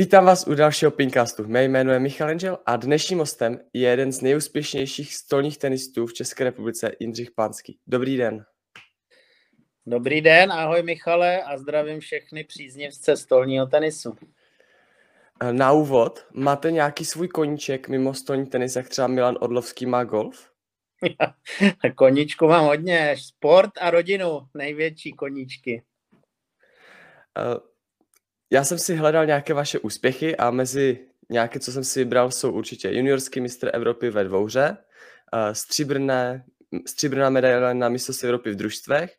Vítám vás u dalšího Pinkastu. Mé jméno je Michal Angel a dnešním hostem je jeden z nejúspěšnějších stolních tenistů v České republice Jindřich Pánský. Dobrý den. Dobrý den, ahoj Michale a zdravím všechny příznivce stolního tenisu. Na úvod, máte nějaký svůj koníček mimo stolní tenis, jak třeba Milan Orlovský má golf? Koníčku mám hodně, sport a rodinu, největší koníčky. Já jsem si hledal nějaké vaše úspěchy a mezi nějaké, co jsem si vybral, jsou určitě juniorský mistr Evropy ve dvouře, stříbrné, stříbrná medaile na mistrovství Evropy v družstvech,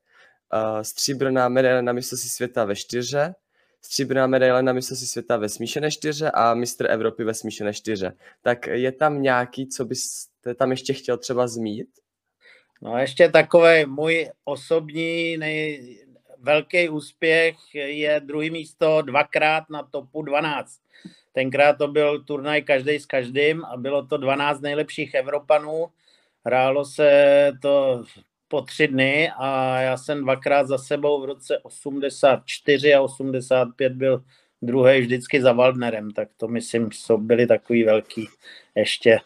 stříbrná medaile na mistrovství světa ve čtyře, stříbrná medaile na mistrovství světa ve smíšené čtyře a mistr Evropy ve smíšené čtyře. Tak je tam nějaký, co byste tam ještě chtěl třeba zmínit? No ještě takový můj osobní nej, velký úspěch je druhý místo dvakrát na topu 12. Tenkrát to byl turnaj každý s každým a bylo to 12 nejlepších Evropanů. Hrálo se to po tři dny a já jsem dvakrát za sebou v roce 84 a 85 byl druhý vždycky za Waldnerem, tak to myslím, jsou byli takový velký ještě,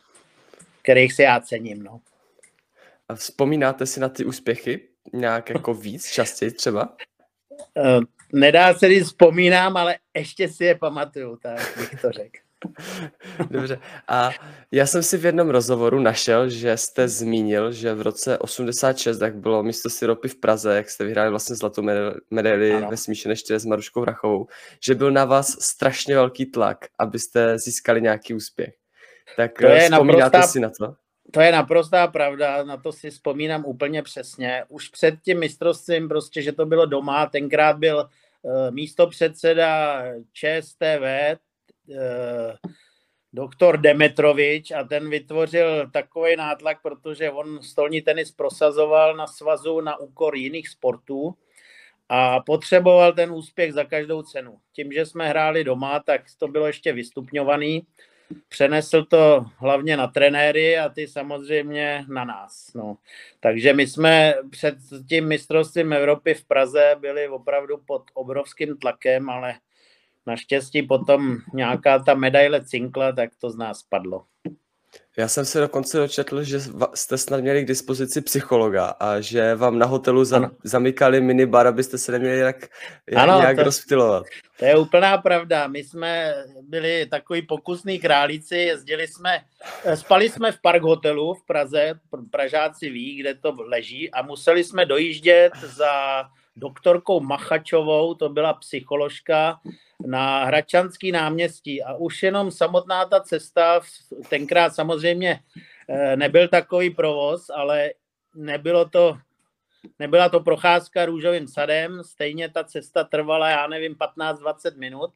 kterých si já cením. No. A vzpomínáte si na ty úspěchy nějak jako víc, častěji třeba? Uh, nedá se říct vzpomínám, ale ještě si je pamatuju, tak bych to řekl. Dobře. A já jsem si v jednom rozhovoru našel, že jste zmínil, že v roce 86, jak bylo místo Syropy v Praze, jak jste vyhráli vlastně zlatou medaili ve smíšené čtyře s Maruškou Rachovou, že byl na vás strašně velký tlak, abyste získali nějaký úspěch. Tak to je vzpomínáte naprostá, si na to? To je naprostá pravda, na to si vzpomínám úplně přesně. Už před tím mistrovstvím prostě, že to bylo doma, tenkrát byl uh, místo předseda ČSTV, doktor Demetrovič a ten vytvořil takový nátlak, protože on stolní tenis prosazoval na svazu na úkor jiných sportů a potřeboval ten úspěch za každou cenu. Tím, že jsme hráli doma, tak to bylo ještě vystupňovaný přenesl to hlavně na trenéry a ty samozřejmě na nás. No. Takže my jsme před tím mistrovstvím Evropy v Praze byli opravdu pod obrovským tlakem, ale naštěstí potom nějaká ta medaile cinkla, tak to z nás padlo. Já jsem se dokonce dočetl, že jste snad měli k dispozici psychologa a že vám na hotelu zam, zamykali minibar, abyste se neměli jak, jak ano, nějak to, rozptilovat. To je úplná pravda. My jsme byli takový pokusný králíci, jezdili jsme, spali jsme v park hotelu v Praze, Pražáci ví, kde to leží a museli jsme dojíždět za doktorkou Machačovou, to byla psycholožka, na Hračanský náměstí a už jenom samotná ta cesta, tenkrát samozřejmě eh, nebyl takový provoz, ale nebylo to, nebyla to procházka růžovým sadem, stejně ta cesta trvala, já nevím, 15-20 minut,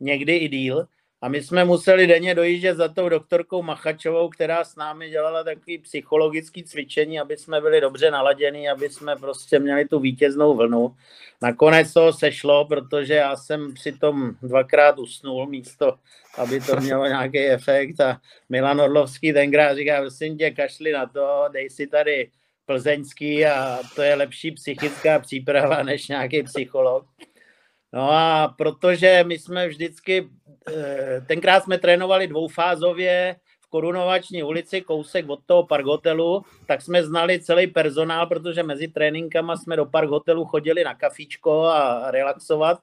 někdy i díl. A my jsme museli denně dojíždět za tou doktorkou Machačovou, která s námi dělala takový psychologický cvičení, aby jsme byli dobře naladěni, aby jsme prostě měli tu vítěznou vlnu. Nakonec to sešlo, protože já jsem přitom dvakrát usnul místo, aby to mělo nějaký efekt a Milan Orlovský tenkrát říká, prosím tě, kašli na to, dej si tady plzeňský a to je lepší psychická příprava než nějaký psycholog. No a protože my jsme vždycky, tenkrát jsme trénovali dvoufázově v Korunovační ulici, kousek od toho park hotelu, tak jsme znali celý personál, protože mezi tréninkama jsme do park hotelu chodili na kafičko a relaxovat.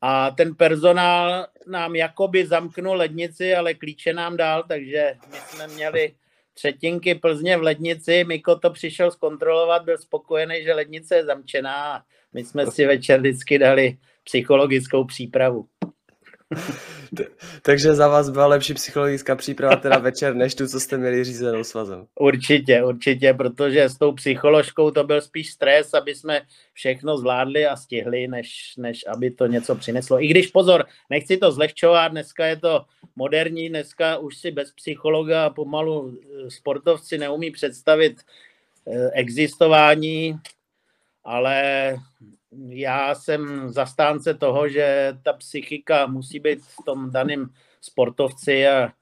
A ten personál nám jakoby zamknul lednici, ale klíče nám dal, takže my jsme měli třetinky Plzně v lednici. Miko to přišel zkontrolovat, byl spokojený, že lednice je zamčená. My jsme si večer vždycky dali psychologickou přípravu. Takže za vás byla lepší psychologická příprava teda večer, než tu, co jste měli řízenou svazem. Určitě, určitě, protože s tou psycholožkou to byl spíš stres, aby jsme všechno zvládli a stihli, než, než aby to něco přineslo. I když pozor, nechci to zlehčovat, dneska je to moderní, dneska už si bez psychologa pomalu eh, sportovci neumí představit eh, existování, ale já jsem zastánce toho, že ta psychika musí být v tom daném sportovci a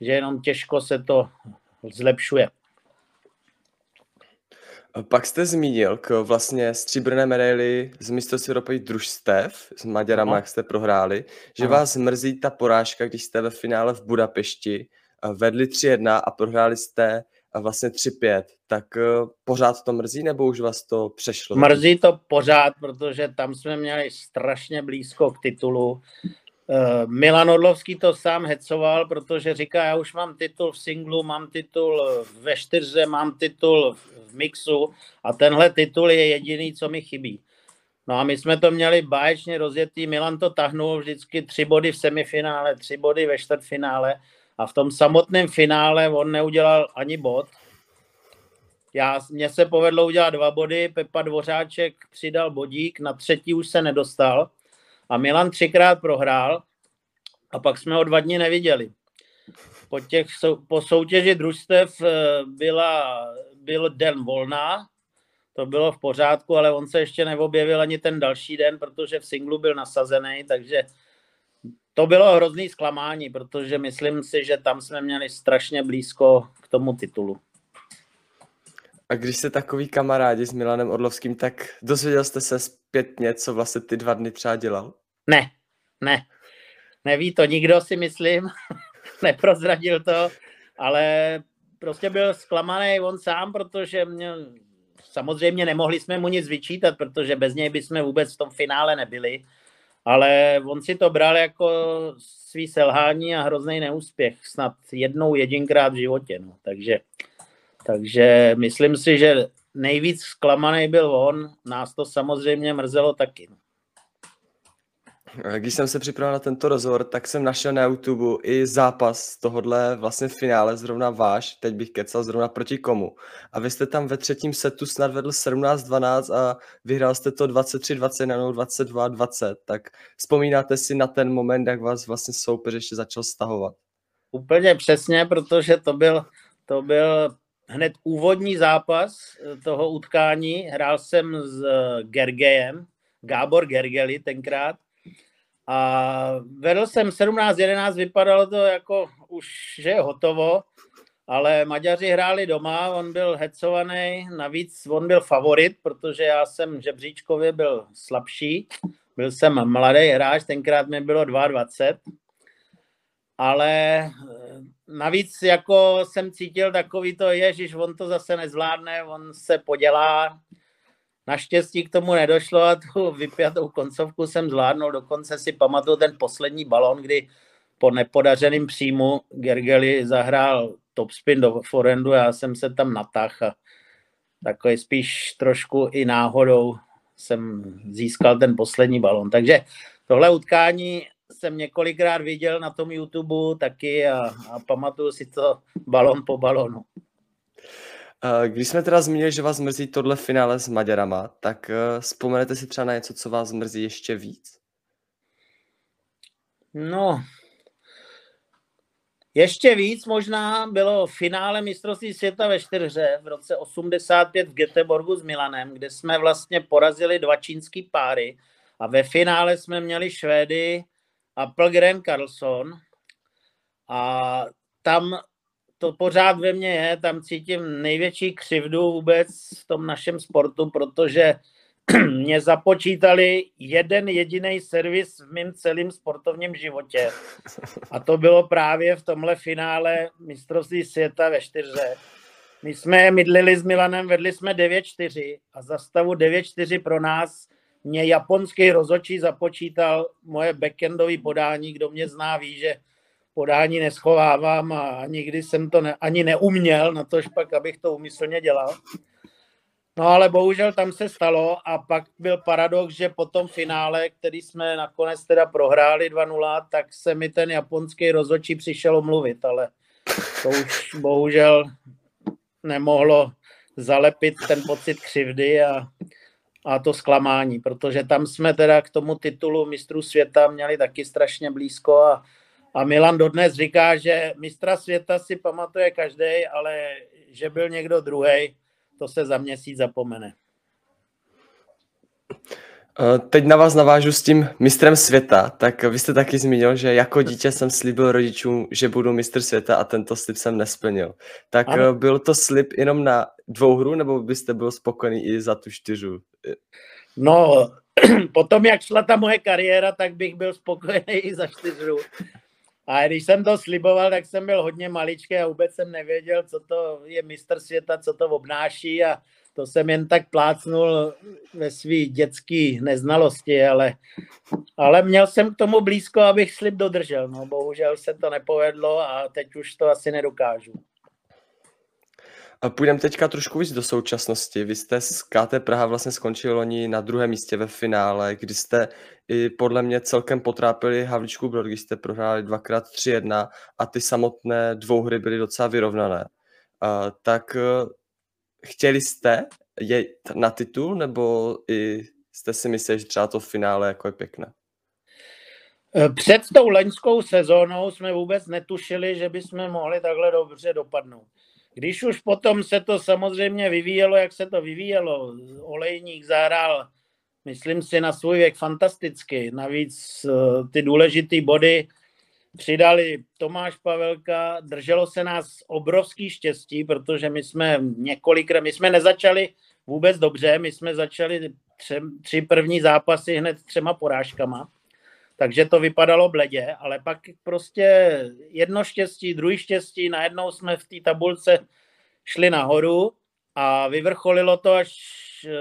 že jenom těžko se to zlepšuje. Pak jste zmínil k vlastně stříbrné medaili z mistrovství Evropy družstev s Maďarama, no. jak jste prohráli, že no. vás mrzí ta porážka, když jste ve finále v Budapešti vedli 3-1 a prohráli jste vlastně 3-5, tak pořád to mrzí, nebo už vás to přešlo? Mrzí to pořád, protože tam jsme měli strašně blízko k titulu. Eh, Milan Orlovský to sám hecoval, protože říká, já už mám titul v singlu, mám titul ve čtyřze, mám titul v mixu a tenhle titul je jediný, co mi chybí. No a my jsme to měli báječně rozjetý, Milan to tahnul vždycky tři body v semifinále, tři body ve čtvrtfinále a v tom samotném finále on neudělal ani bod. Já, mně se povedlo udělat dva body, Pepa Dvořáček přidal bodík, na třetí už se nedostal a Milan třikrát prohrál a pak jsme ho dva dny neviděli. Po, těch, po soutěži družstev eh, byla, byl den volná, to bylo v pořádku, ale on se ještě neobjevil ani ten další den, protože v singlu byl nasazený, takže to bylo hrozný zklamání, protože myslím si, že tam jsme měli strašně blízko k tomu titulu. A když jste takový kamarádi s Milanem Orlovským, tak dozvěděl jste se zpětně, co vlastně ty dva dny třeba dělal? Ne, ne. Neví to nikdo, si myslím. Neprozradil to, ale prostě byl zklamaný on sám, protože mě, samozřejmě nemohli jsme mu nic vyčítat, protože bez něj bychom vůbec v tom finále nebyli. Ale on si to bral jako svý selhání a hrozný neúspěch. Snad jednou, jedinkrát v životě. No. Takže takže myslím si, že nejvíc zklamaný byl on, nás to samozřejmě mrzelo taky. No. Když jsem se připravil na tento rozhovor, tak jsem našel na YouTube i zápas tohohle vlastně finále, zrovna váš, teď bych kecal zrovna proti komu. A vy jste tam ve třetím setu snad vedl 17-12 a vyhrál jste to 23-21 22-20. Tak vzpomínáte si na ten moment, jak vás vlastně soupeř ještě začal stahovat? Úplně přesně, protože to byl, to byl hned úvodní zápas eh, toho utkání. Hrál jsem s eh, Gergejem, Gábor Gergely tenkrát. A vedl jsem 17-11, vypadalo to jako už, že je hotovo, ale Maďaři hráli doma, on byl hecovaný, navíc on byl favorit, protože já jsem žebříčkově byl slabší, byl jsem mladý hráč, tenkrát mi bylo 22, ale eh, navíc jako jsem cítil takový to, ježiš, on to zase nezvládne, on se podělá. Naštěstí k tomu nedošlo a tu vypjatou koncovku jsem zvládnul. Dokonce si pamatuju ten poslední balon, kdy po nepodařeném příjmu Gergely zahrál topspin do forendu, já jsem se tam natah a takový spíš trošku i náhodou jsem získal ten poslední balon. Takže tohle utkání jsem několikrát viděl na tom YouTube taky a, a pamatuju si to balon po balonu. Když jsme teda zmínili, že vás mrzí tohle finále s Maďarama, tak eh, vzpomenete si třeba na něco, co vás mrzí ještě víc? No, ještě víc možná bylo finále mistrovství světa ve čtyřře v roce 85 v Göteborgu s Milanem, kde jsme vlastně porazili dva čínský páry a ve finále jsme měli Švédy Appelgren Carlson a tam to pořád ve mně je, tam cítím největší křivdu vůbec v tom našem sportu, protože mě započítali jeden jediný servis v mém celém sportovním životě. A to bylo právě v tomhle finále mistrovství světa ve čtyřře. My jsme mydlili s Milanem, vedli jsme 9-4 a za stavu 9-4 pro nás mě japonský rozočí započítal moje backendové podání, kdo mě zná, ví, že podání neschovávám a nikdy jsem to ne, ani neuměl, na tož pak, abych to umyslně dělal. No ale bohužel tam se stalo a pak byl paradox, že po tom finále, který jsme nakonec teda prohráli 2-0, tak se mi ten japonský rozočí přišel omluvit, ale to už bohužel nemohlo zalepit ten pocit křivdy a a to zklamání, protože tam jsme teda k tomu titulu mistrů světa měli taky strašně blízko a, a Milan dodnes říká, že mistra světa si pamatuje každý, ale že byl někdo druhý, to se za měsíc zapomene. Eh, teď na vás navážu s tím mistrem světa, tak vy jste taky zmínil, že jako dítě jsem slíbil rodičům, že budu mistr světa a tento slib jsem nesplnil. Tak ano. Eh, byl to slib jenom na dvou hru, nebo byste byl spokojený i za tu čtyřu? No, potom jak šla ta moje kariéra, tak bych byl spokojený i za čtyřu. A když jsem to sliboval, tak jsem byl hodně maličký a vůbec jsem nevěděl, co to je mistr světa, co to obnáší a to jsem jen tak plácnul ve své dětské neznalosti, ale, ale měl jsem k tomu blízko, abych slib dodržel. No, bohužel se to nepovedlo a teď už to asi nedokážu. A půjdeme teďka trošku víc do současnosti. Vy jste z KT Praha vlastně skončili loni na druhém místě ve finále, kdy jste i podle mě celkem potrápili Havličku Brod, když jste prohráli dvakrát 3-1 a ty samotné dvou hry byly docela vyrovnané. Tak uh, chtěli jste je na titul, nebo i jste si mysleli, že třeba to finále jako je pěkné? Eh, před tou loňskou sezónou jsme vůbec netušili, že bychom mohli takhle dobře dopadnout. Když už potom se to samozřejmě vyvíjelo, jak se to vyvíjelo, Olejník zahrál, myslím si, na svůj věk fantasticky. Navíc eh, ty důležité body přidali Tomáš Pavelka, drželo se nás obrovský štěstí, protože my jsme několikrát, my jsme nezačali vůbec dobře, my jsme začali tři, tři první zápasy hned třema porážkama, takže to vypadalo bledě, ale pak prostě jedno štěstí, druhý štěstí, najednou jsme v té tabulce šli nahoru a vyvrcholilo to až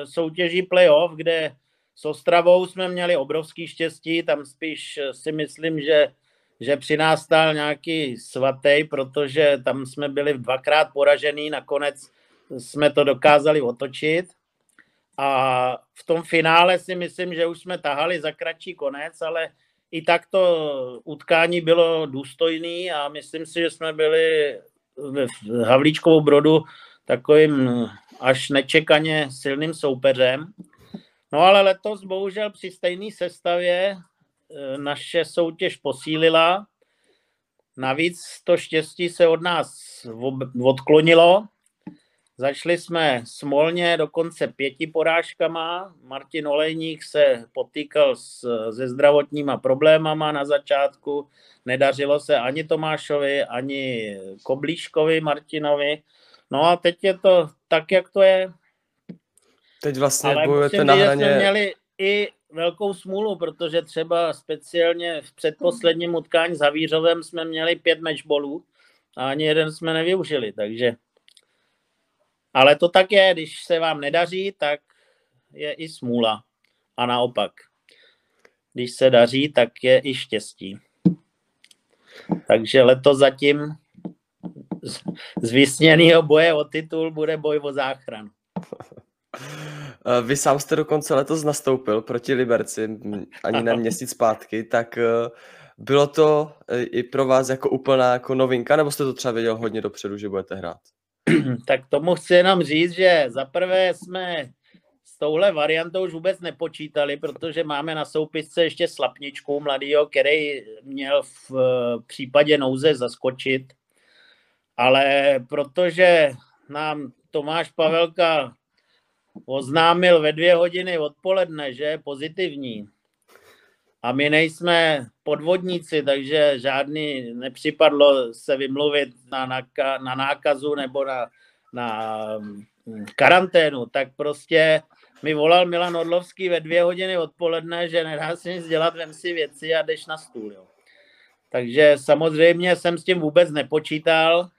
soutěží playoff, kde s Ostravou jsme měli obrovský štěstí, tam spíš si myslím, že že při nás stál nějaký svatý, protože tam jsme byli dvakrát poražený, nakonec jsme to dokázali otočit. A v tom finále si myslím, že už jsme tahali za kratší konec, ale i tak to utkání bylo důstojný a myslím si, že jsme byli v Havlíčkovou brodu takovým až nečekaně silným soupeřem. No ale letos bohužel při stejné sestavě Eh, naše soutěž posílila. Navíc to štěstí se od nás odklonilo. Začali jsme smolně dokonce pěti porážkama. Martin Olejník se potýkal s, se zdravotníma problémama na začátku. Nedařilo se ani Tomášovi, ani Koblíškovi Martinovi. No a teď je to tak, jak to je. Teď vlastně Ale bojujete na hraně... Jsme měli i velkou smůlu, protože třeba speciálně v předposledním utkání s Havířovem jsme měli pět matchbolů a ani jeden jsme nevyužili, takže ale to tak je, když se vám nedaří, tak je i smůla a naopak. Když se daří, tak je i štěstí. Takže letos zatím z vysněného boje o titul bude boj o záchranu. Eh, vy sám jste dokonce letos nastoupil proti Liberci, ani ne měsíc zpátky, tak eh, bylo to eh, i pro vás jako úplná jako novinka, nebo jste to třeba věděl hodně dopředu, že budete hrát? Tak tomu chci jenom říct, že zaprvé jsme s touhle variantou už vůbec nepočítali, protože máme na soupisce ještě slapničku mladýho, který měl v případě nouze zaskočit. Ale protože nám Tomáš Pavelka oznámil ve dvě hodiny odpoledne, že je pozitivní. A my nejsme podvodníci, takže žádný nepřipadlo se vymluvit na, naka, na nákazu nebo na, na hm, karanténu. Tak prostě mi volal Milan Orlovský ve dvě hodiny odpoledne, že nedá si nic dělat, vem si věci a jdeš na stůl. Jo. Takže samozřejmě jsem s tím vůbec nepočítal.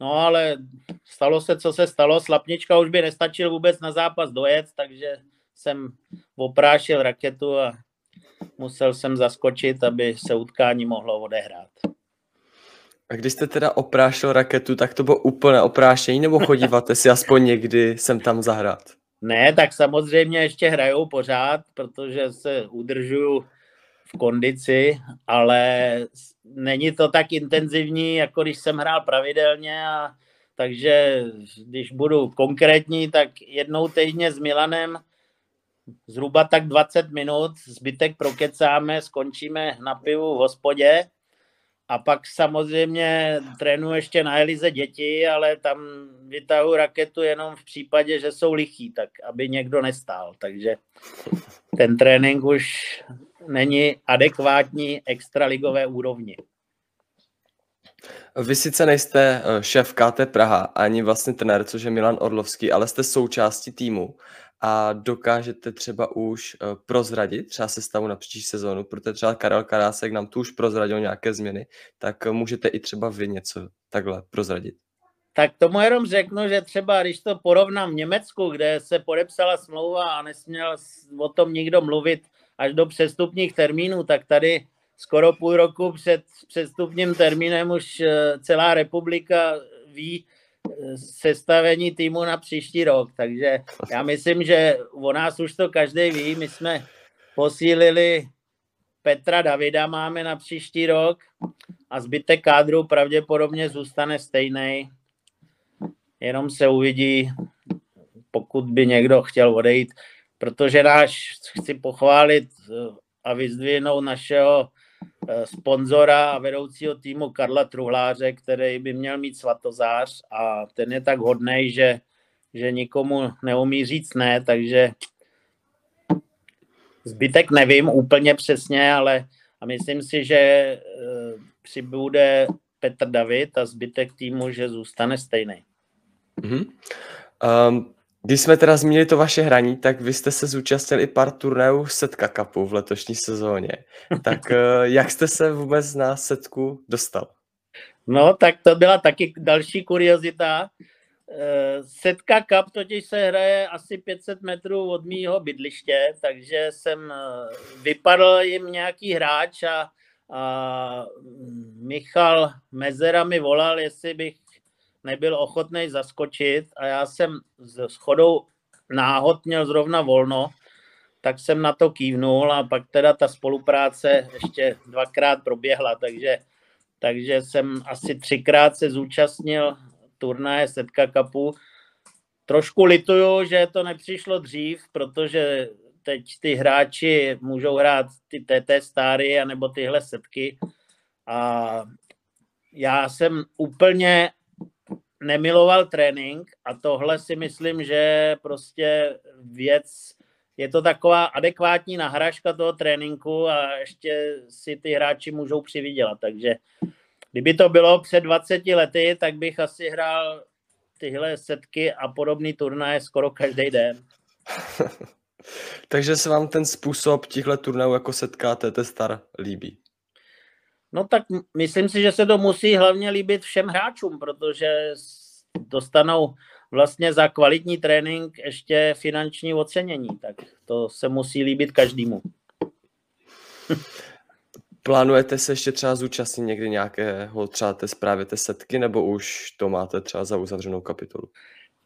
No ale stalo se, co se stalo. Slapnička už by nestačil vůbec na zápas dojet, takže jsem oprášil raketu a musel jsem zaskočit, aby se utkání mohlo odehrát. A když jste teda oprášil raketu, tak to bylo úplné oprášení, nebo chodíváte si aspoň někdy sem tam zahrát? Ne, tak samozřejmě ještě hrajou pořád, protože se udržuju v kondici, ale není to tak intenzivní, jako když jsem hrál pravidelně a takže když budu konkrétní, tak jednou týdně s Milanem zhruba tak 20 minut, zbytek prokecáme, skončíme na pivu v hospodě a pak samozřejmě trénuji ještě na Elize děti, ale tam vytahu raketu jenom v případě, že jsou lichý, tak aby někdo nestál. Takže ten trénink už není adekvátní extraligové úrovni. Vy sice nejste eh, šéf KT Praha, ani vlastně trenér, což je Milan Orlovský, ale jste součástí týmu a dokážete třeba už eh, prozradit třeba sestavu na příští sezónu, protože třeba Karel Karásek nám tu už prozradil nějaké změny, tak můžete i třeba vy něco takhle prozradit. Tak tomu jenom řeknu, že třeba když to porovnám v Německu, kde se podepsala smlouva a nesměl o tom nikdo mluvit až do přestupních termínů, tak tady skoro půl roku před přestupním termínem už eh, celá republika ví sestavení týmu na příští rok. Takže já myslím, že o nás už to každý ví. My jsme posílili Petra Davida máme na příští rok a zbytek kádru pravděpodobně zůstane stejný. Jenom se uvidí, pokud by někdo chtěl odejít, protože náš, chci pochválit eh, a vyzdvihnout našeho Eh, sponzora a vedoucího týmu Karla Truhláře, který by měl mít svatozář a ten je tak hodný, že, že nikomu neumí říct ne, takže zbytek nevím úplně přesně, ale a myslím si, že e, přibude Petr David a zbytek týmu, že zůstane stejný. Mm-hmm. Um, když jsme teda zmínili to vaše hraní, tak vy jste se zúčastnili i pár turnajů Setka Cupu v letošní sezóně. Tak eh, jak jste se vůbec na setku dostal? No, tak to byla taky další kuriozita. Eh, Setka Cup totiž se hraje asi 500 metrů od mýho bydliště, takže jsem eh, vypadl jim nějaký hráč a, a Michal Mezera mi volal, jestli bych nebyl ochotný zaskočit a já jsem s chodou náhod měl zrovna volno, tak jsem na to kývnul a pak teda ta spolupráce ještě dvakrát proběhla, takže, takže jsem asi třikrát se zúčastnil turnaje Setka Cupu. Trošku lituju, že to nepřišlo dřív, protože teď ty hráči můžou hrát ty TT Stary anebo tyhle setky a já jsem úplně nemiloval trénink a tohle si myslím, že prostě věc, je to taková adekvátní nahražka toho tréninku a ještě si ty hráči můžou přivydělat. Takže kdyby to bylo před 20 lety, tak bych asi hrál tyhle setky a podobný turnaje skoro každý den. Takže se vám ten způsob těchto turnajů jako setka TT Star líbí? No tak myslím si, že se to musí hlavně líbit všem hráčům, protože dostanou vlastně za kvalitní trénink ještě finanční ocenění, tak to se musí líbit každému. Plánujete se ještě třeba zúčastnit někdy nějakého třeba té zprávy té setky, nebo už to máte třeba za uzavřenou kapitolu?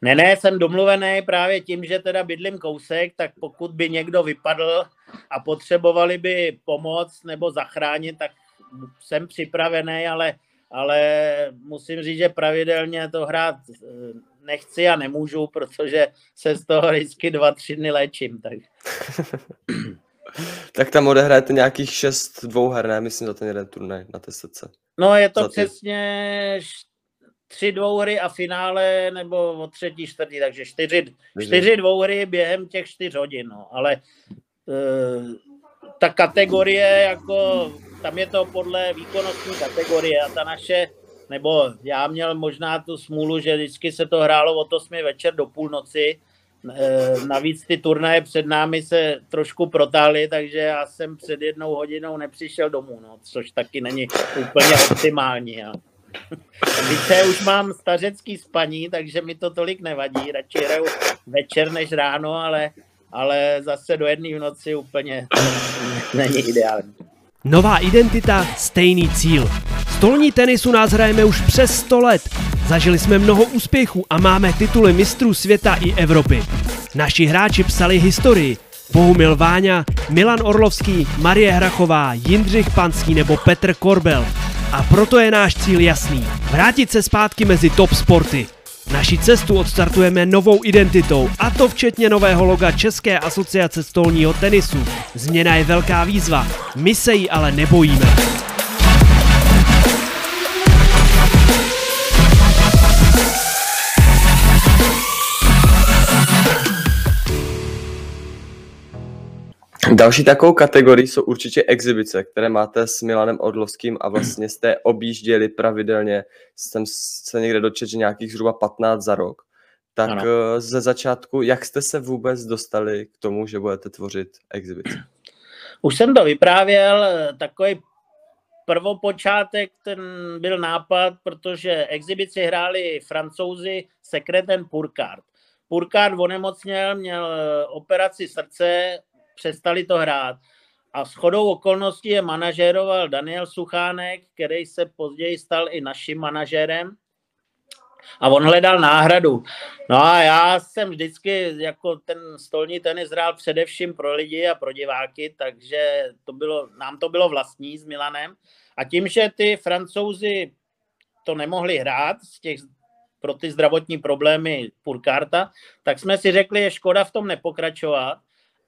Ne, ne, jsem domluvený právě tím, že teda bydlím kousek, tak pokud by někdo vypadl a potřebovali by pomoc nebo zachránit, tak jsem připravený, ale, ale musím říct, že pravidelně to hrát eh, nechci a nemůžu, protože se z toho vždycky dva, tři dny léčím. Tak. tak tam odehrajete nějakých šest dvouher, ne? Myslím, za ten jeden turnaj na té setce. No je to přesně tři dvouhry a finále, nebo o třetí, čtvrtý, takže čtyři, čtyři dvouhry během těch čtyř hodin, no. ale uh, ta kategorie, jako tam je to podle výkonnostní kategorie a ta naše, nebo já měl možná tu smůlu, že vždycky se to hrálo od 8 večer do půlnoci, e, navíc ty turnaje před námi se trošku protáhly, takže já jsem před jednou hodinou nepřišel domů, no, což taky není úplně optimální. Ja. Více už mám stařecký spaní, takže mi to tolik nevadí, radši hraju večer než ráno, ale ale zase do jedné v noci úplně není ideální. Nová identita, stejný cíl. Stolní tenisu nás hrajeme už přes 100 let. Zažili jsme mnoho úspěchů a máme tituly mistrů světa i Evropy. Naši hráči psali historii. Bohumil Váňa, Milan Orlovský, Marie Hrachová, Jindřich Panský nebo Petr Korbel. A proto je náš cíl jasný. Vrátit se zpátky mezi top sporty. Naši cestu odstartujeme novou identitou, a to včetně nového loga České asociace stolního tenisu. Změna je velká výzva, my se jí ale nebojíme. Další takovou kategorii jsou určitě exibice, které máte s Milanem Odlovským a vlastně jste objížděli pravidelně. Jsem se někde dočet, že nějakých zhruba 15 za rok. Tak ano. Eh, ze začátku, jak jste se vůbec dostali k tomu, že budete tvořit exibice? Už jsem to vyprávěl, takový prvopočátek ten byl nápad, protože exibici hráli francouzi Secreten Purcard. Purcard onemocněl, měl eh, operaci srdce, přestali to hrát. A s chodou okolností je manažéroval Daniel Suchánek, který se později stal i naším manažérem. A on hledal náhradu. No a já jsem vždycky jako ten stolní tenis hrál především pro lidi a pro diváky, takže to bylo, nám to bylo vlastní s Milanem. A tím, že ty francouzi to nemohli hrát z těch, pro ty zdravotní problémy Purkarta, tak jsme si řekli, je škoda v tom nepokračovat,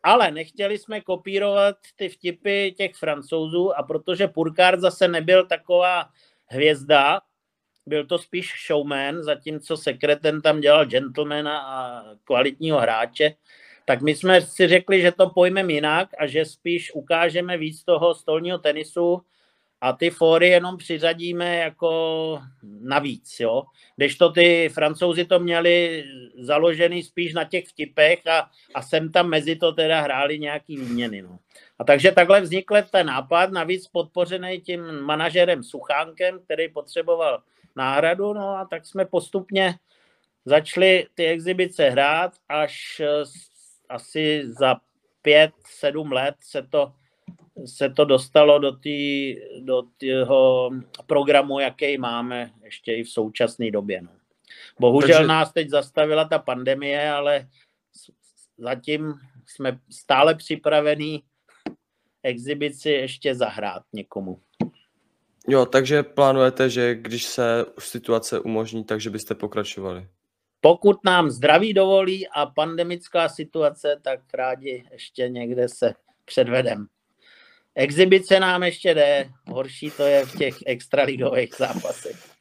ale nechtěli jsme kopírovat ty vtipy těch francouzů a protože Purkart zase nebyl taková hvězda, byl to spíš showman, zatímco Sekreten tam dělal gentlemana a kvalitního hráče, tak my jsme si řekli, že to pojmeme jinak a že spíš ukážeme víc toho stolního tenisu a ty fóry jenom přiřadíme jako navíc, jo. Když to ty francouzi to měli založený spíš na těch vtipech a, a sem tam mezi to teda hráli nějaký výměny, no. A takže takhle vznikl ten nápad, navíc podpořený tím manažerem Suchánkem, který potřeboval náhradu, no a tak jsme postupně začali ty exibice hrát, až asi za pět, sedm let se to se to dostalo do, tý, do tého programu, jaký máme ještě i v současné době. No. Bohužel Takže... nás teď zastavila ta pandemie, ale zatím jsme stále připravení exibici ještě zahrát někomu. Jo, takže plánujete, že když se už situace umožní, takže byste pokračovali? Pokud nám zdraví dovolí a pandemická situace, tak rádi ještě někde se předvedem. Exibice nám ještě jde, horší to je v těch extraligových zápasech.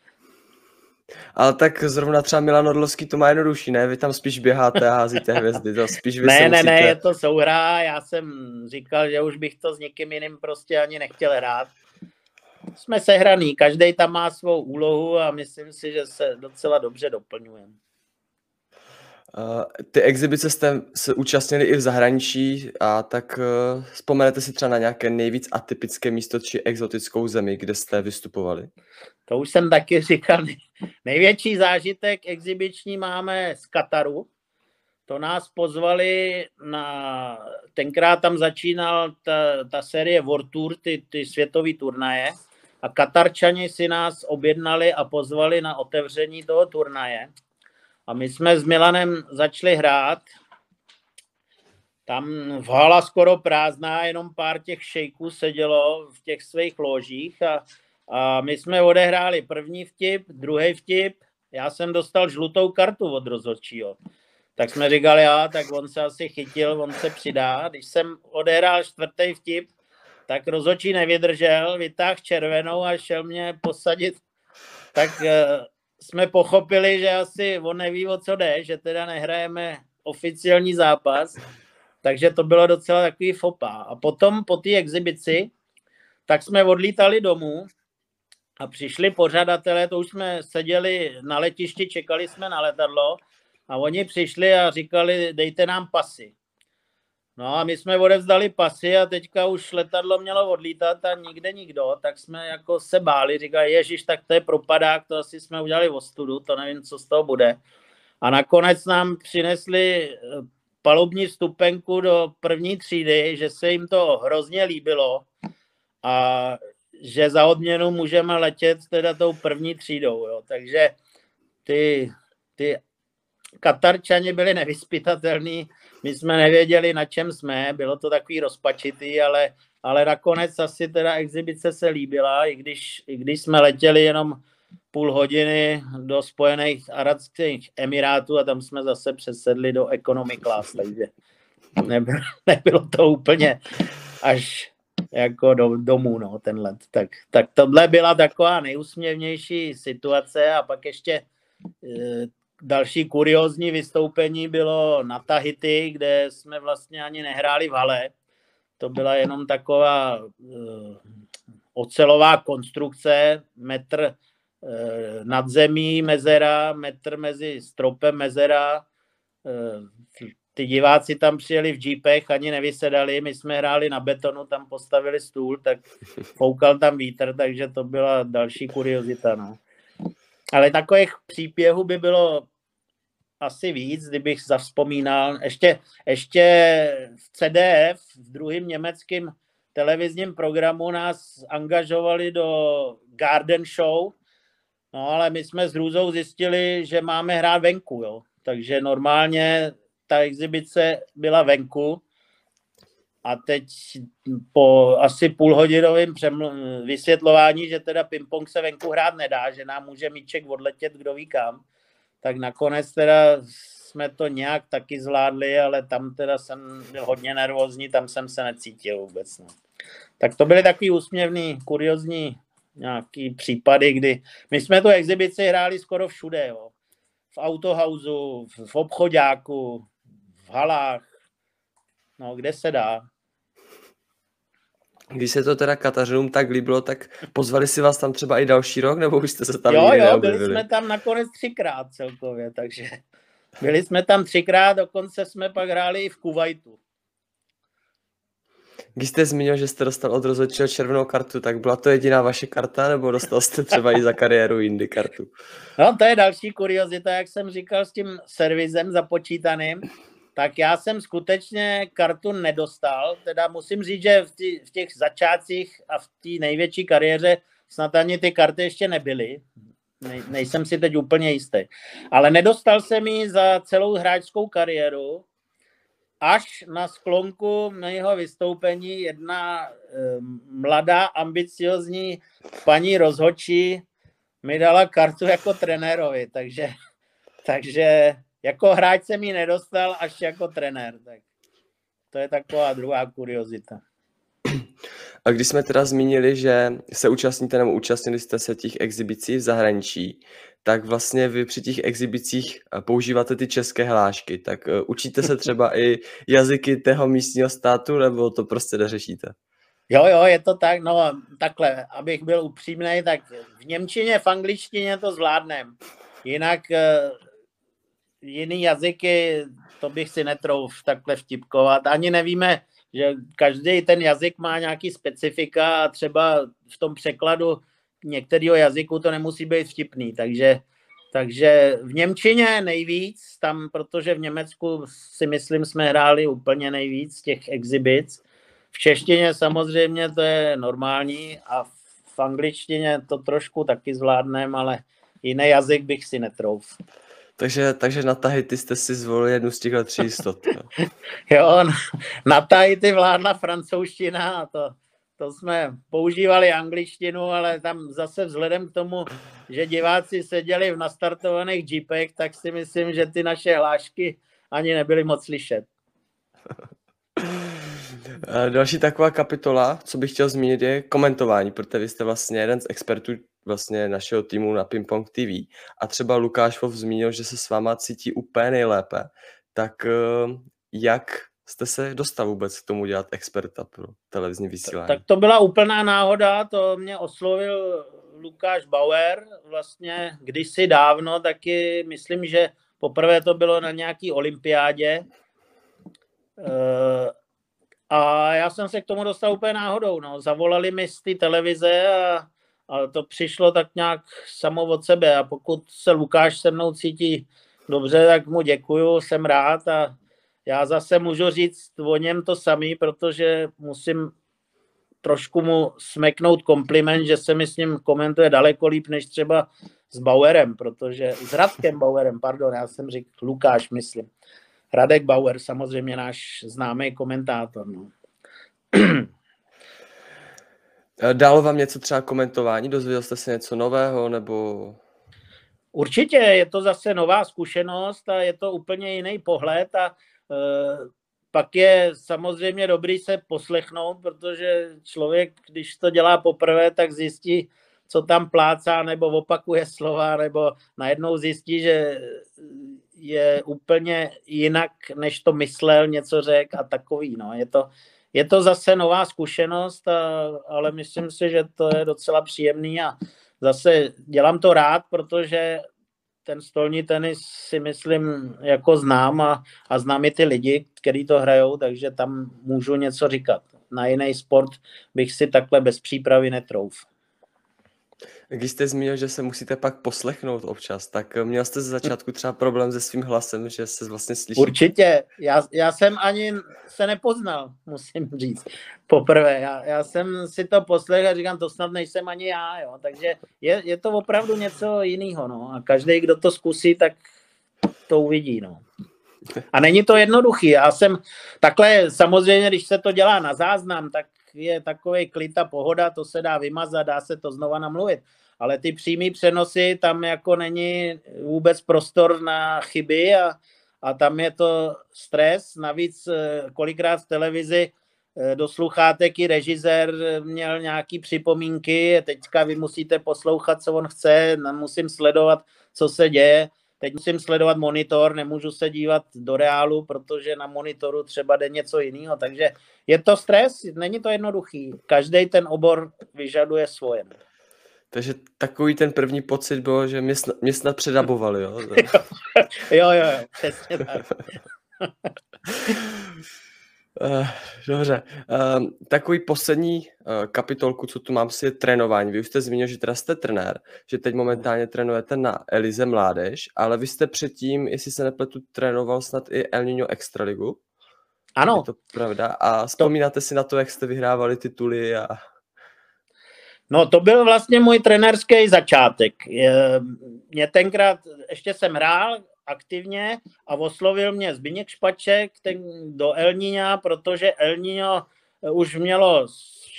Ale tak zrovna třeba Milan Orlovský to má jednodušší, ne? Vy tam spíš běháte a házíte hvězdy, to spíš vy Ne, ne, ne, je to souhra, já jsem říkal, že už bych to s někým jiným prostě ani nechtěl hrát. Jsme sehraný, každý tam má svou úlohu a myslím si, že se docela dobře doplňujeme. Uh, ty exibice jste se účastnili i v zahraničí a tak uh, vzpomenete si třeba na nějaké nejvíc atypické místo či exotickou zemi, kde jste vystupovali? To už jsem taky říkal. Největší zážitek exibiční máme z Kataru. To nás pozvali na... Tenkrát tam začínal ta, ta série World Tour, ty, ty světové turnaje. A Katarčani si nás objednali a pozvali na otevření toho turnaje. A my jsme s Milanem začali hrát. Tam v hala skoro prázdná, jenom pár těch šejků sedělo v těch svých ložích a, a my jsme odehráli první vtip, druhý vtip. Já jsem dostal žlutou kartu od rozhodčího. Tak jsme říkali, já, tak on se asi chytil, on se přidá. Když jsem odehrál čtvrtý vtip, tak rozhodčí nevydržel, vytáhl červenou a šel mě posadit. Tak eh, jsme pochopili, že asi on neví, o co jde, že teda nehrajeme oficiální zápas, takže to bylo docela takový fopa. A potom po té exibici, tak jsme odlítali domů a přišli pořadatelé, to už jsme seděli na letišti, čekali jsme na letadlo a oni přišli a říkali, dejte nám pasy. No a my jsme odevzdali pasy a teďka už letadlo mělo odlítat a nikde nikdo, tak jsme jako se báli, říkali, ježiš, tak to je propadák, to asi jsme udělali v ostudu, to nevím, co z toho bude. A nakonec nám přinesli eh, palubní stupenku do první třídy, že se jim to hrozně líbilo a že za odměnu můžeme letět teda tou první třídou, jo. takže ty, ty Katarčani byli nevyspytatelní, my jsme nevěděli, na čem jsme, bylo to takový rozpačitý, ale, ale nakonec asi teda exibice se líbila, i když, i když jsme letěli jenom půl hodiny do Spojených Arabských Emirátů a tam jsme zase přesedli do economy class, takže nebylo, nebylo to úplně až jako do, domů, no, ten let. Tak, tak tohle byla taková nejúsměvnější situace a pak ještě eh, další kuriozní vystoupení bylo na Tahiti, kde jsme vlastně ani nehráli v hale. to byla jenom taková uh, ocelová konstrukce, metr uh, nad zemí mezera, metr mezi stropem mezera. Uh, ty diváci tam přijeli v jeepech, ani nevysedali, my jsme hráli na betonu, tam postavili stůl, tak foukal tam vítr, takže to byla další kuriozita. No. Ale takových příběhů by bylo asi víc, kdybych zavzpomínal. Ještě, ještě v CDF, v druhém německém televizním programu nás angažovali do Garden Show, no ale my jsme s Hrůzou zjistili, že máme hrát venku, jo. Takže normálně ta exibice byla venku a teď po asi půlhodinovém vysvětlování, že teda ping-pong se venku hrát nedá, že nám může míček odletět kdo ví kam, tak nakonec teda jsme to nějak taky zvládli, ale tam teda jsem byl hodně nervózní, tam jsem se necítil vůbec. No. Tak to byly takový úsměvný, kuriozní nějaký případy, kdy my jsme tu exibici hráli skoro všude, jo. v autohausu, v obchodáku, v halách, no kde se dá. Když se to teda Katařinům tak líbilo, tak pozvali si vás tam třeba i další rok, nebo už jste se tam Jo, jo, byli jsme tam nakonec třikrát celkově, takže byli jsme tam třikrát, dokonce jsme pak hráli i v Kuwaitu. Když jste zmínil, že jste dostal od rozhodčího červenou kartu, tak byla to jediná vaše karta, nebo dostal jste třeba i za kariéru jindy kartu? No, to je další kuriozita, jak jsem říkal s tím servizem započítaným tak já jsem skutečně kartu nedostal. Teda musím říct, že v, těch začátcích a v té největší kariéře snad ani ty karty ještě nebyly. Ne, nejsem si teď úplně jistý. Ale nedostal jsem ji za celou hráčskou kariéru. Až na sklonku mého vystoupení jedna e, mladá, ambiciozní paní rozhočí mi dala kartu jako trenérovi, takže, takže jako hráč jsem ji nedostal až jako trenér, tak to je taková druhá kuriozita. A když jsme teda zmínili, že se účastníte nebo účastnili jste se těch exibicí v zahraničí, tak vlastně vy při těch exibicích eh, používáte ty české hlášky, tak uh, učíte se třeba i jazyky tého místního státu, nebo to prostě neřešíte? Jo, jo, je to tak, no takhle, abych byl upřímný, tak v Němčině, v angličtině to zvládnem. Jinak eh, jiný jazyky, to bych si netrouf takhle vtipkovat. Ani nevíme, že každý ten jazyk má nějaký specifika a třeba v tom překladu některého jazyku to nemusí být vtipný, takže, takže v Němčině nejvíc, tam, protože v Německu si myslím, jsme hráli úplně nejvíc těch exhibits. V češtině samozřejmě to je normální a v angličtině to trošku taky zvládneme, ale jiný jazyk bych si netrouf. Takže, takže na Tahiti jste si zvolili jednu z těchto tří jistot. Jo, jo na Tahiti vládla francouzština a to, to jsme používali angličtinu, ale tam zase vzhledem k tomu, že diváci seděli v nastartovaných jeepech, tak si myslím, že ty naše hlášky ani nebyly moc slyšet. Další taková kapitola, co bych chtěl zmínit, je komentování, protože vy jste vlastně jeden z expertů vlastně našeho týmu na Ping Pong TV a třeba Lukáš Vov zmínil, že se s váma cítí úplně nejlépe, tak eh, jak jste se dostal vůbec k tomu dělat experta pro televizní vysílání? Tak, tak to byla úplná náhoda, to mě oslovil Lukáš Bauer vlastně kdysi dávno, taky myslím, že poprvé to bylo na nějaký olympiádě eh, a já jsem se k tomu dostal úplně náhodou. No. Zavolali mi z té televize a ale to přišlo tak nějak samo od sebe a pokud se Lukáš se mnou cítí dobře, tak mu děkuju, jsem rád a já zase můžu říct o něm to samý, protože musím trošku mu smeknout kompliment, že se mi s ním komentuje daleko líp, než třeba s Bauerem, protože s Radkem Bauerem, pardon, já jsem říkal Lukáš, myslím. Radek Bauer, samozřejmě náš známý komentátor. No. Dalo vám něco třeba komentování? Dozvěděl jste se něco nového nebo... Určitě, je to zase nová zkušenost a je to úplně jiný pohled a e, pak je samozřejmě dobrý se poslechnout, protože člověk, když to dělá poprvé, tak zjistí, co tam plácá, nebo opakuje slova, nebo najednou zjistí, že je úplně jinak, než to myslel, něco řek a takový. No. Je, to, je to zase nová zkušenost, a, ale myslím si, že to je docela příjemný a zase dělám to rád, protože ten stolní tenis si myslím jako znám a, a znám i ty lidi, kteří to hrajou, takže tam můžu něco říkat. Na jiný sport bych si takhle bez přípravy netrouf. Když jste zmínil, že se musíte pak poslechnout občas, tak eh, měl jste ze začátku třeba problém se svým hlasem, že se vlastně slyší? Určitě. Já, já jsem ani se nepoznal, musím říct, poprvé. Já, já jsem si to poslechl a říkám, to snad nejsem ani já, jo. Takže je, je to opravdu něco jiného, no. A každý, kdo to zkusí, tak to uvidí, no. A není to jednoduchý. Já jsem takhle, samozřejmě, když se to dělá na záznam, tak je takový klid a pohoda, to se dá vymazat, dá se to znova namluvit. Ale ty přímý přenosy, tam jako není vůbec prostor na chyby a, a tam je to stres. Navíc eh, kolikrát v televizi eh, do sluchátek i režisér měl nějaký připomínky, teďka vy musíte poslouchat, co on chce, musím sledovat, co se děje Teď musím sledovat monitor, nemůžu se dívat do reálu, protože na monitoru třeba jde něco jiného. Takže je to stres, není to jednoduchý. Každý ten obor vyžaduje svoje. Takže takový ten první pocit byl, že mě, snad, mě snad předabovali, jo? jo, jo, jo, přesně tak. Uh, dobře. Uh, takový poslední uh, kapitolku, co tu mám, si je trénování. Vy už jste zmínil, že teda jste trenér, že teď momentálně trénujete na Elize Mládež, ale vy jste předtím, jestli se nepletu, trénoval snad i El Niño Extraligu. Ano. Je to pravda. A vzpomínáte si na to, jak jste vyhrávali tituly a... No to byl vlastně můj trenerský začátek. Mě tenkrát, ještě jsem hrál, aktivně a oslovil mě Zbigněk Špaček ten do Elníňa, protože Elníňo eh, už mělo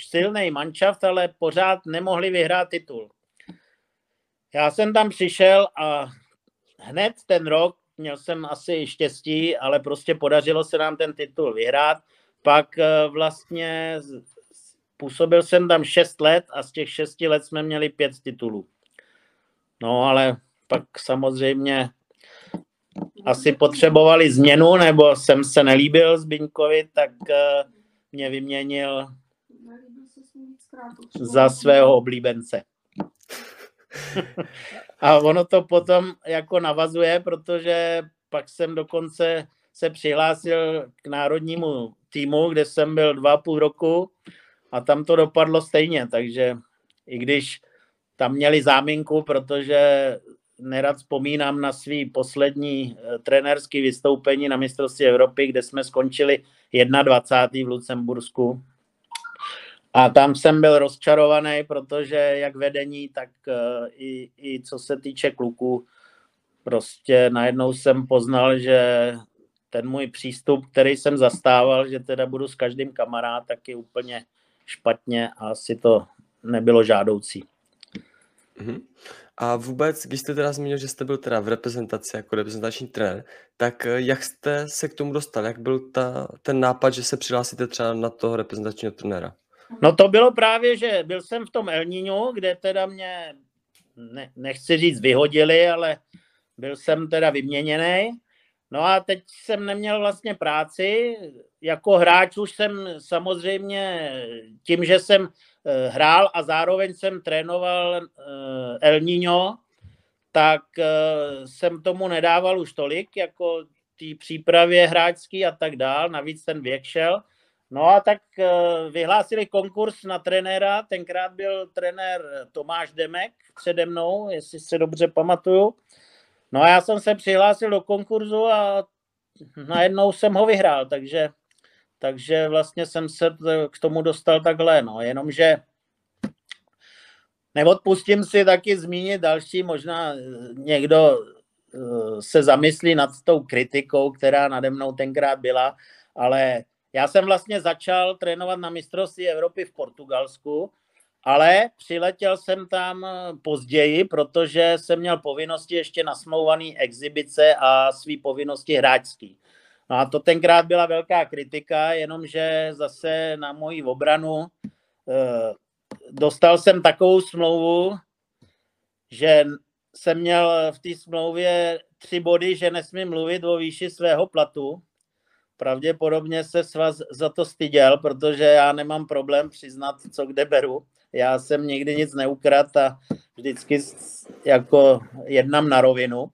silný manšaft, ale pořád nemohli vyhrát titul. Já jsem tam přišel a hned ten rok měl jsem asi štěstí, ale prostě podařilo se nám ten titul vyhrát. Pak eh, vlastně působil jsem tam šest let a z těch šesti let jsme měli pět titulů. No ale pak samozřejmě asi potřebovali změnu, nebo jsem se nelíbil Zbyňkovi, tak eh, mě vyměnil za svého oblíbence. A ono to potom jako navazuje, protože pak jsem dokonce se přihlásil k národnímu týmu, kde jsem byl dva půl roku a tam to dopadlo stejně, takže i když tam měli záminku, protože nerad vzpomínám na svý poslední eh, trenérský vystoupení na mistrovství Evropy, kde jsme skončili 21. v Lucembursku. A tam jsem byl rozčarovaný, protože jak vedení, tak eh, i, i co se týče kluků, prostě najednou jsem poznal, že ten můj přístup, který jsem zastával, že teda budu s každým kamarád, tak je úplně špatně a asi to nebylo žádoucí. Mm-hmm. A vůbec, když jste teda zmínil, že jste byl teda v reprezentaci jako reprezentační trenér, tak eh, jak jste se k tomu dostal? Jak byl ta, ten nápad, že se přihlásíte třeba na toho reprezentačního trenéra? No to bylo právě, že byl jsem v tom Elníňu, kde teda mě, ne, nechci říct vyhodili, ale byl jsem teda vyměněný. No a teď jsem neměl vlastně práci. Jako hráč už jsem samozřejmě tím, že jsem hrál a zároveň jsem trénoval eh, El Niño, tak eh, jsem tomu nedával už tolik, jako té přípravě hráčský a tak dál, navíc ten věk šel. No a tak vyhlásili konkurs na trenéra, tenkrát byl trenér Tomáš Demek přede mnou, jestli se dobře pamatuju. No a já jsem se přihlásil do konkurzu a najednou jsem ho vyhrál, takže takže vlastně jsem se k tomu dostal takhle, no, jenomže neodpustím si taky zmínit další, možná eh, někdo eh, se zamyslí nad tou kritikou, která nade mnou tenkrát byla, ale já jsem vlastně začal trénovat na mistrovství Evropy v Portugalsku, ale přiletěl jsem tam eh, později, protože jsem měl povinnosti ještě nasmouvaný exibice a svý povinnosti hráčský. No a to tenkrát byla velká kritika, jenomže zase na moji obranu eh, dostal jsem takovou smlouvu, že jsem měl v té smlouvě tři body, že nesmím mluvit o výši svého platu. pravděpodobně se svaz za to styděl, protože já nemám problém přiznat, co kde beru. Já jsem nikdy nic neukrát a vždycky jako jednám na rovinu.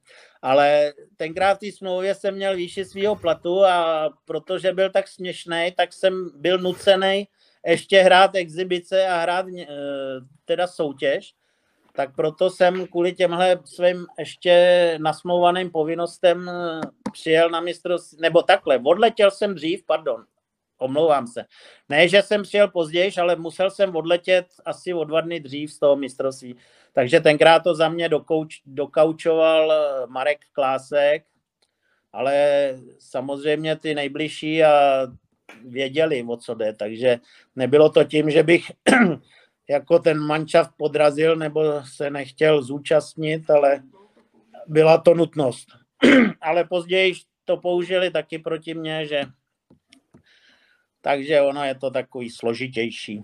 Ale tenkrát v té smlouvě jsem měl výši svého platu a protože byl tak směšný, tak jsem byl nucený ještě hrát exibice a hrát eh, teda soutěž. Tak proto jsem kvůli těmhle svým ještě nasmouvaným povinnostem eh, přijel na mistrovství, nebo takhle, odletěl jsem dřív, pardon, omlouvám se. Ne, že jsem přijel později, ale musel jsem odletět asi o dva dny dřív z toho mistrovství. Takže tenkrát to za mě dokouč, dokaučoval eh, Marek Klásek, ale samozřejmě ty nejbližší a věděli, o co jde, takže nebylo to tím, že bych jako ten mančav podrazil nebo se nechtěl zúčastnit, ale byla to nutnost. ale později to použili taky proti mně, že takže ono je to takový složitější.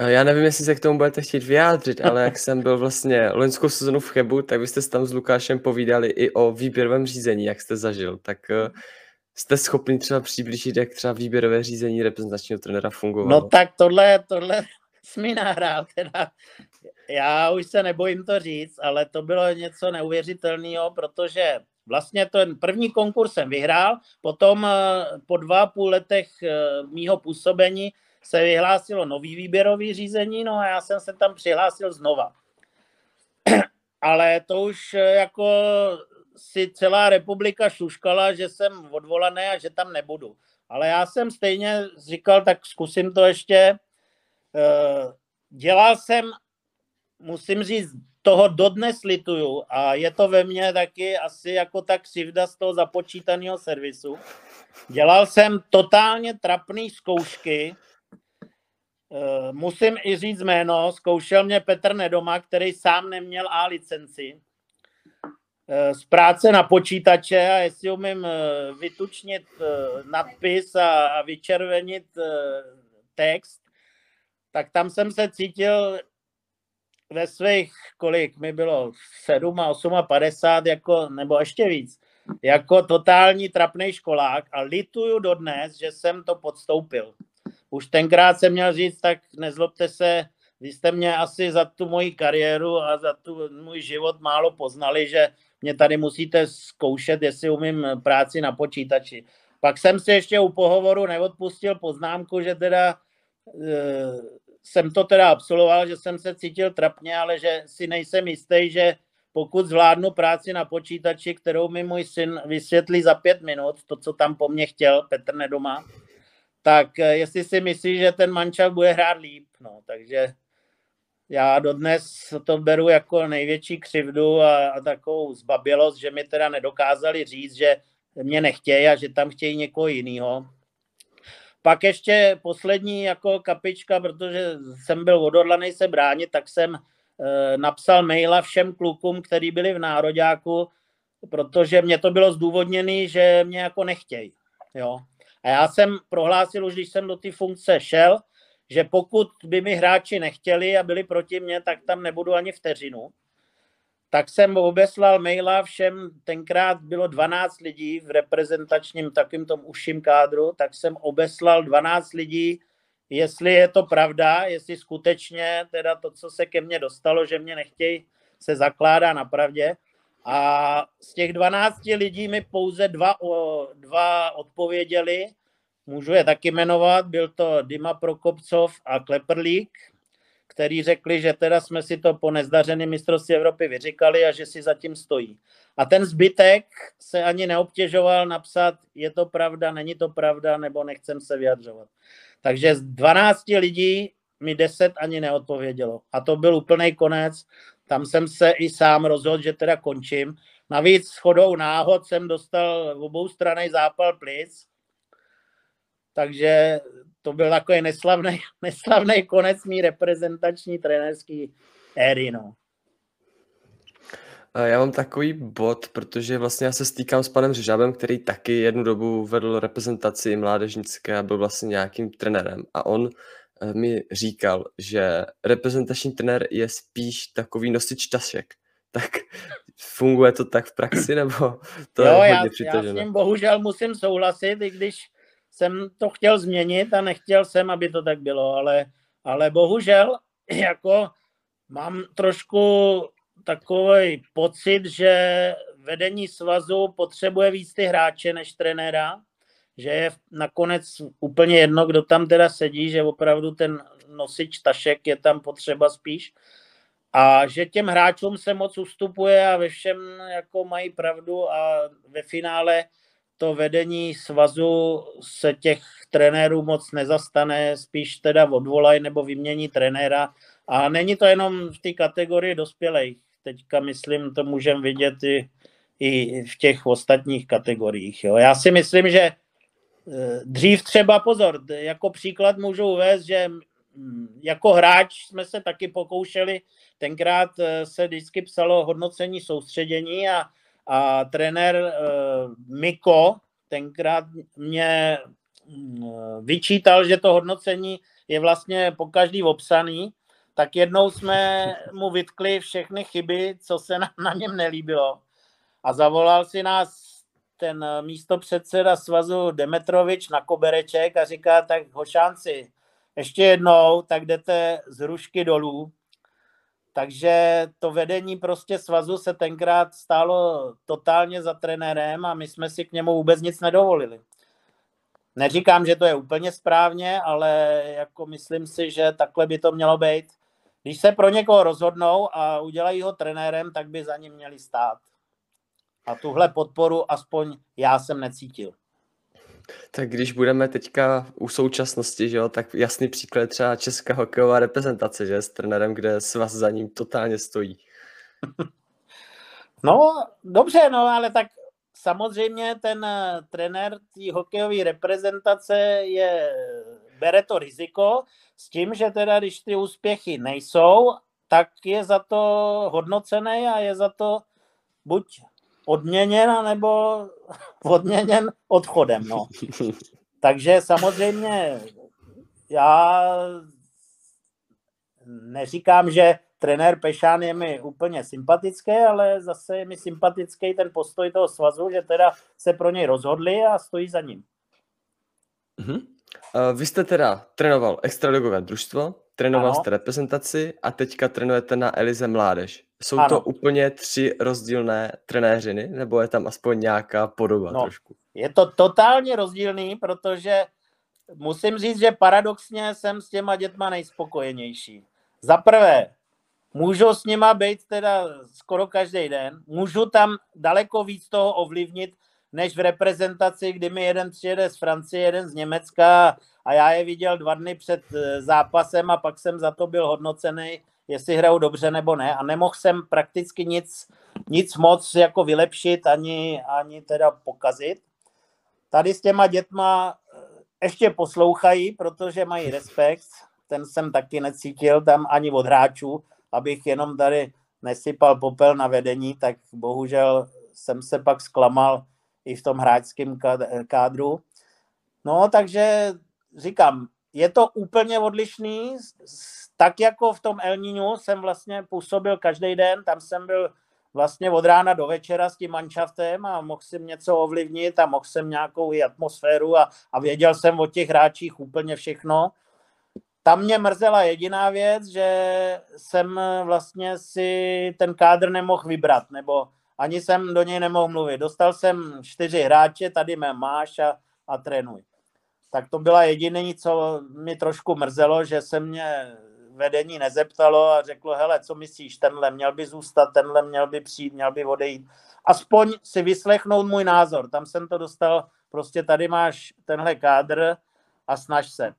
Já nevím, jestli se k tomu budete chtít vyjádřit, ale jak jsem byl vlastně loňskou sezonu v Chebu, tak vy jste tam s Lukášem povídali i o výběrovém řízení, jak jste zažil. Tak eh, jste schopni třeba přiblížit, jak třeba výběrové řízení reprezentačního trenéra fungovalo? No tak tohle, tohle jsi mi nahrál, teda já už se nebojím to říct, ale to bylo něco neuvěřitelného, protože vlastně ten první konkurs jsem vyhrál, potom eh, po dva půl letech eh, mýho působení se vyhlásilo nový výběrový řízení, no a já jsem se tam přihlásil znova. Ale to už eh, jako si celá republika šuškala, že jsem odvolaný a že tam nebudu. Ale já jsem stejně říkal, tak zkusím to ještě. Dělal jsem, musím říct, toho dodnes lituju. A je to ve mně taky asi jako tak křivda z toho započítaného servisu. Dělal jsem totálně trapný zkoušky, eh, musím i říct jméno, zkoušel mě Petr Nedoma, který sám neměl A licenci. Eh, z práce na počítače a jestli umím eh, vytučnit nadpis a vyčervenit text, tak tam jsem se cítil ve svých, kolik mi bylo, 7 a 8 a 50, jako, nebo ještě víc, jako totální trapný školák a lituju dodnes, že jsem to podstoupil. Už tenkrát jsem měl říct, tak nezlobte se, vy jste mě asi za tu moji kariéru a za tu můj život málo poznali, že mě tady musíte zkoušet, jestli umím práci na počítači. Pak jsem si ještě u pohovoru neodpustil poznámku, že teda e, jsem to teda absolvoval, že jsem se cítil trapně, ale že si nejsem jistý, že pokud zvládnu práci na počítači, kterou mi můj syn vysvětlí za pět minut, to, co tam po mně chtěl, Petr Nedoma, tak e, jestli si myslí, že ten mančal bude hrát líp. No, takže já dodnes to beru jako největší křivdu a, a takovou zbabělost, že mi teda nedokázali říct, že mě nechtějí a že tam chtějí někoho jiného. Pak ještě poslední jako kapička, protože jsem byl odhodlaný se bránit, tak jsem e, napsal maila všem klukům, kteří byli v Nároďáku, protože mě to bylo zdůvodněné, že mě jako nechtějí. Jo. A já jsem prohlásil už, když jsem do té funkce šel, že pokud by mi hráči nechtěli a byli proti mně, tak tam nebudu ani vteřinu. Tak jsem obeslal maila všem, tenkrát bylo 12 lidí v reprezentačním takým tom užším kádru, tak jsem obeslal 12 lidí, jestli je to pravda, jestli skutečně teda to, co se ke mně dostalo, že mě nechtějí, se zakládá na pravdě. A z těch 12 lidí mi pouze dva, dva odpověděli, Můžu je taky jmenovat, byl to Dima Prokopcov a Kleperlík, který řekli, že teda jsme si to po nezdařeném mistrovství Evropy vyříkali a že si zatím stojí. A ten zbytek se ani neobtěžoval napsat, je to pravda, není to pravda, nebo nechcem se vyjadřovat. Takže z 12 lidí mi 10 ani neodpovědělo. A to byl úplný konec. Tam jsem se i sám rozhodl, že teda končím. Navíc shodou náhod jsem dostal v obou stranách zápal plic, takže to byl takový neslavný, neslavný konec mý reprezentační trenérský éry. No. Já mám takový bod, protože vlastně já se stýkám s panem Řežabem, který taky jednu dobu vedl reprezentaci mládežnické a byl vlastně nějakým trenérem. A on eh, mi říkal, že reprezentační trenér je spíš takový nosič tašek. Tak funguje to tak v praxi, nebo to jo, je hodně já, já s ním bohužel musím souhlasit, i když jsem to chtěl změnit a nechtěl jsem, aby to tak bylo, ale, ale bohužel jako mám trošku takový pocit, že vedení svazu potřebuje víc ty hráče než trenéra, že je nakonec úplně jedno, kdo tam teda sedí, že opravdu ten nosič tašek je tam potřeba spíš. A že těm hráčům se moc ustupuje a ve všem jako mají pravdu a ve finále to vedení svazu se těch trenérů moc nezastane, spíš teda odvolaj nebo vymění trenéra. A není to jenom v té kategorii dospělých. Teďka myslím, to můžeme vidět i, i v těch ostatních kategoriích. Jo. Já si myslím, že eh, dřív třeba pozor, jako příklad můžu uvést, že mm, jako hráč jsme se taky pokoušeli, tenkrát eh, se vždycky psalo hodnocení soustředění a a trenér uh, Miko tenkrát mě uh, vyčítal, že to hodnocení je vlastně po každý obsaný, tak jednou jsme mu vytkli všechny chyby, co se na, na něm nelíbilo. A zavolal si nás ten místo předseda svazu Demetrovič na kobereček a říká, tak hošánci, ještě jednou, tak jdete z rušky dolů, takže to vedení prostě svazu se tenkrát stálo totálně za trenérem a my jsme si k němu vůbec nic nedovolili. Neříkám, že to je úplně správně, ale jako myslím si, že takhle by to mělo být. Když se pro někoho rozhodnou a udělají ho trenérem, tak by za ním měli stát. A tuhle podporu aspoň já jsem necítil. Tak když budeme teďka u současnosti, že jo, tak jasný příklad třeba česká hokejová reprezentace, že s trenérem, kde svaz za ním totálně stojí. No, dobře, no, ale tak samozřejmě ten eh, trenér té hokejové reprezentace je, bere to riziko s tím, že teda když ty úspěchy nejsou, tak je za to hodnocený a je za to buď odměněn, nebo odměněn odchodem. No. Takže samozřejmě já neříkám, že trenér Pešán je mi úplně sympatický, ale zase je mi sympatický ten postoj toho svazu, že teda se pro něj rozhodli a stojí za ním. Uh-huh. Uh, vy jste teda trénoval extraligové družstvo, trénoval ano. jste reprezentaci a teďka trénujete na Elize Mládež. Jsou ano. to úplně tři rozdílné trenéřiny, nebo je tam aspoň nějaká podoba no, trošku? Je to totálně rozdílný, protože musím říct, že paradoxně jsem s těma dětma nejspokojenější. Za prvé, můžu s nima být teda skoro každý den, můžu tam daleko víc toho ovlivnit, než v reprezentaci, kdy mi jeden přijede z Francie, jeden z Německa a já je viděl dva dny před eh, zápasem a pak jsem za to byl hodnocený jestli hrajou dobře nebo ne a nemohl jsem prakticky nic, nic moc jako vylepšit ani, ani teda pokazit. Tady s těma dětma eh, ještě poslouchají, protože mají respekt, ten jsem taky necítil tam ani od hráčů, abych jenom tady nesypal popel na vedení, tak bohužel jsem se pak zklamal i v tom hráčském kádru. No, takže říkám, je to úplně odlišný tak jako v tom El Niño jsem vlastně působil každý den, tam jsem byl vlastně od rána do večera s tím manšaftem a mohl jsem něco ovlivnit a mohl jsem nějakou i atmosféru a, a věděl jsem o těch hráčích úplně všechno. Tam mě mrzela jediná věc, že jsem vlastně si ten kádr nemohl vybrat, nebo ani jsem do něj nemohl mluvit. Dostal jsem čtyři hráče, tady mé máš a, a trénuj. Tak to byla jediné, co mi trošku mrzelo, že se mě vedení nezeptalo a řeklo, hele, co myslíš, tenhle měl by zůstat, tenhle měl by přijít, měl by odejít. Aspoň si vyslechnout můj názor. Tam jsem to dostal, prostě tady máš tenhle kádr a snaž se.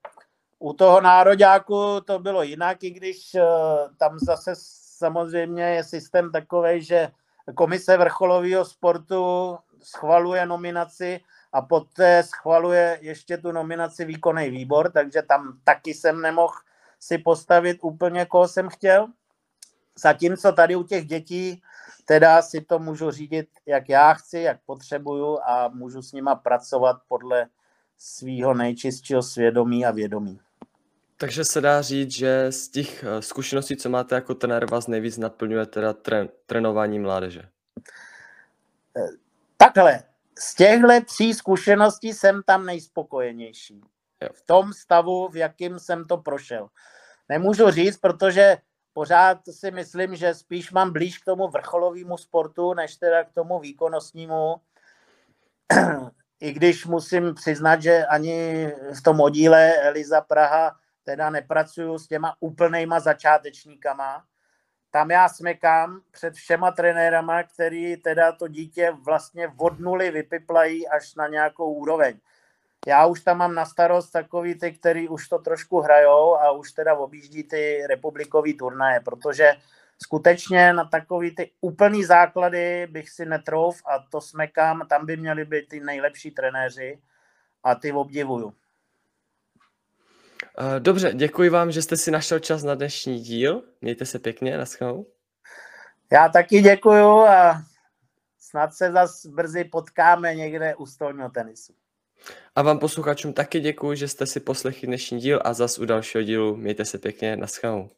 U toho nároďáku to bylo jinak, i když uh, tam zase samozřejmě je systém takový, že komise vrcholového sportu schvaluje nominaci a poté schvaluje ještě tu nominaci výkonný výbor, takže tam taky jsem nemohl si postavit úplně, koho jsem chtěl. Zatímco tady u těch dětí teda si to můžu řídit, jak já chci, jak potřebuju a můžu s nima pracovat podle svého nejčistšího svědomí a vědomí. Takže se dá říct, že z těch eh, zkušeností, co máte jako trenér, vás nejvíc naplňuje teda tren, trénování mládeže. Takhle, z těchto tří zkušeností jsem tam nejspokojenější. V tom stavu, v jakým jsem to prošel. Nemůžu říct, protože pořád si myslím, že spíš mám blíž k tomu vrcholovému sportu, než teda k tomu výkonnostnímu. I když musím přiznat, že ani v tom oddíle Eliza Praha teda nepracuju s těma úplnejma začátečníkama. Tam já smekám před všema trenérama, který teda to dítě vlastně od nuly vypiplají až na nějakou úroveň. Já už tam mám na starost takový ty, který už to trošku hrajou a už teda objíždí ty republikový turnaje, protože skutečně na takový ty úplný základy bych si netrouf a to smekám, tam by měli být ty nejlepší trenéři a ty obdivuju. Eh, dobře, děkuji vám, že jste si našel čas na dnešní díl. Mějte se pěkně, naschledanou. Já taky děkuju a snad se zase brzy potkáme někde u stolního tenisu. A vám posluchačům taky děkuji, že jste si poslechli dnešní díl a zas u dalšího dílu mějte se pěkně, naschledanou.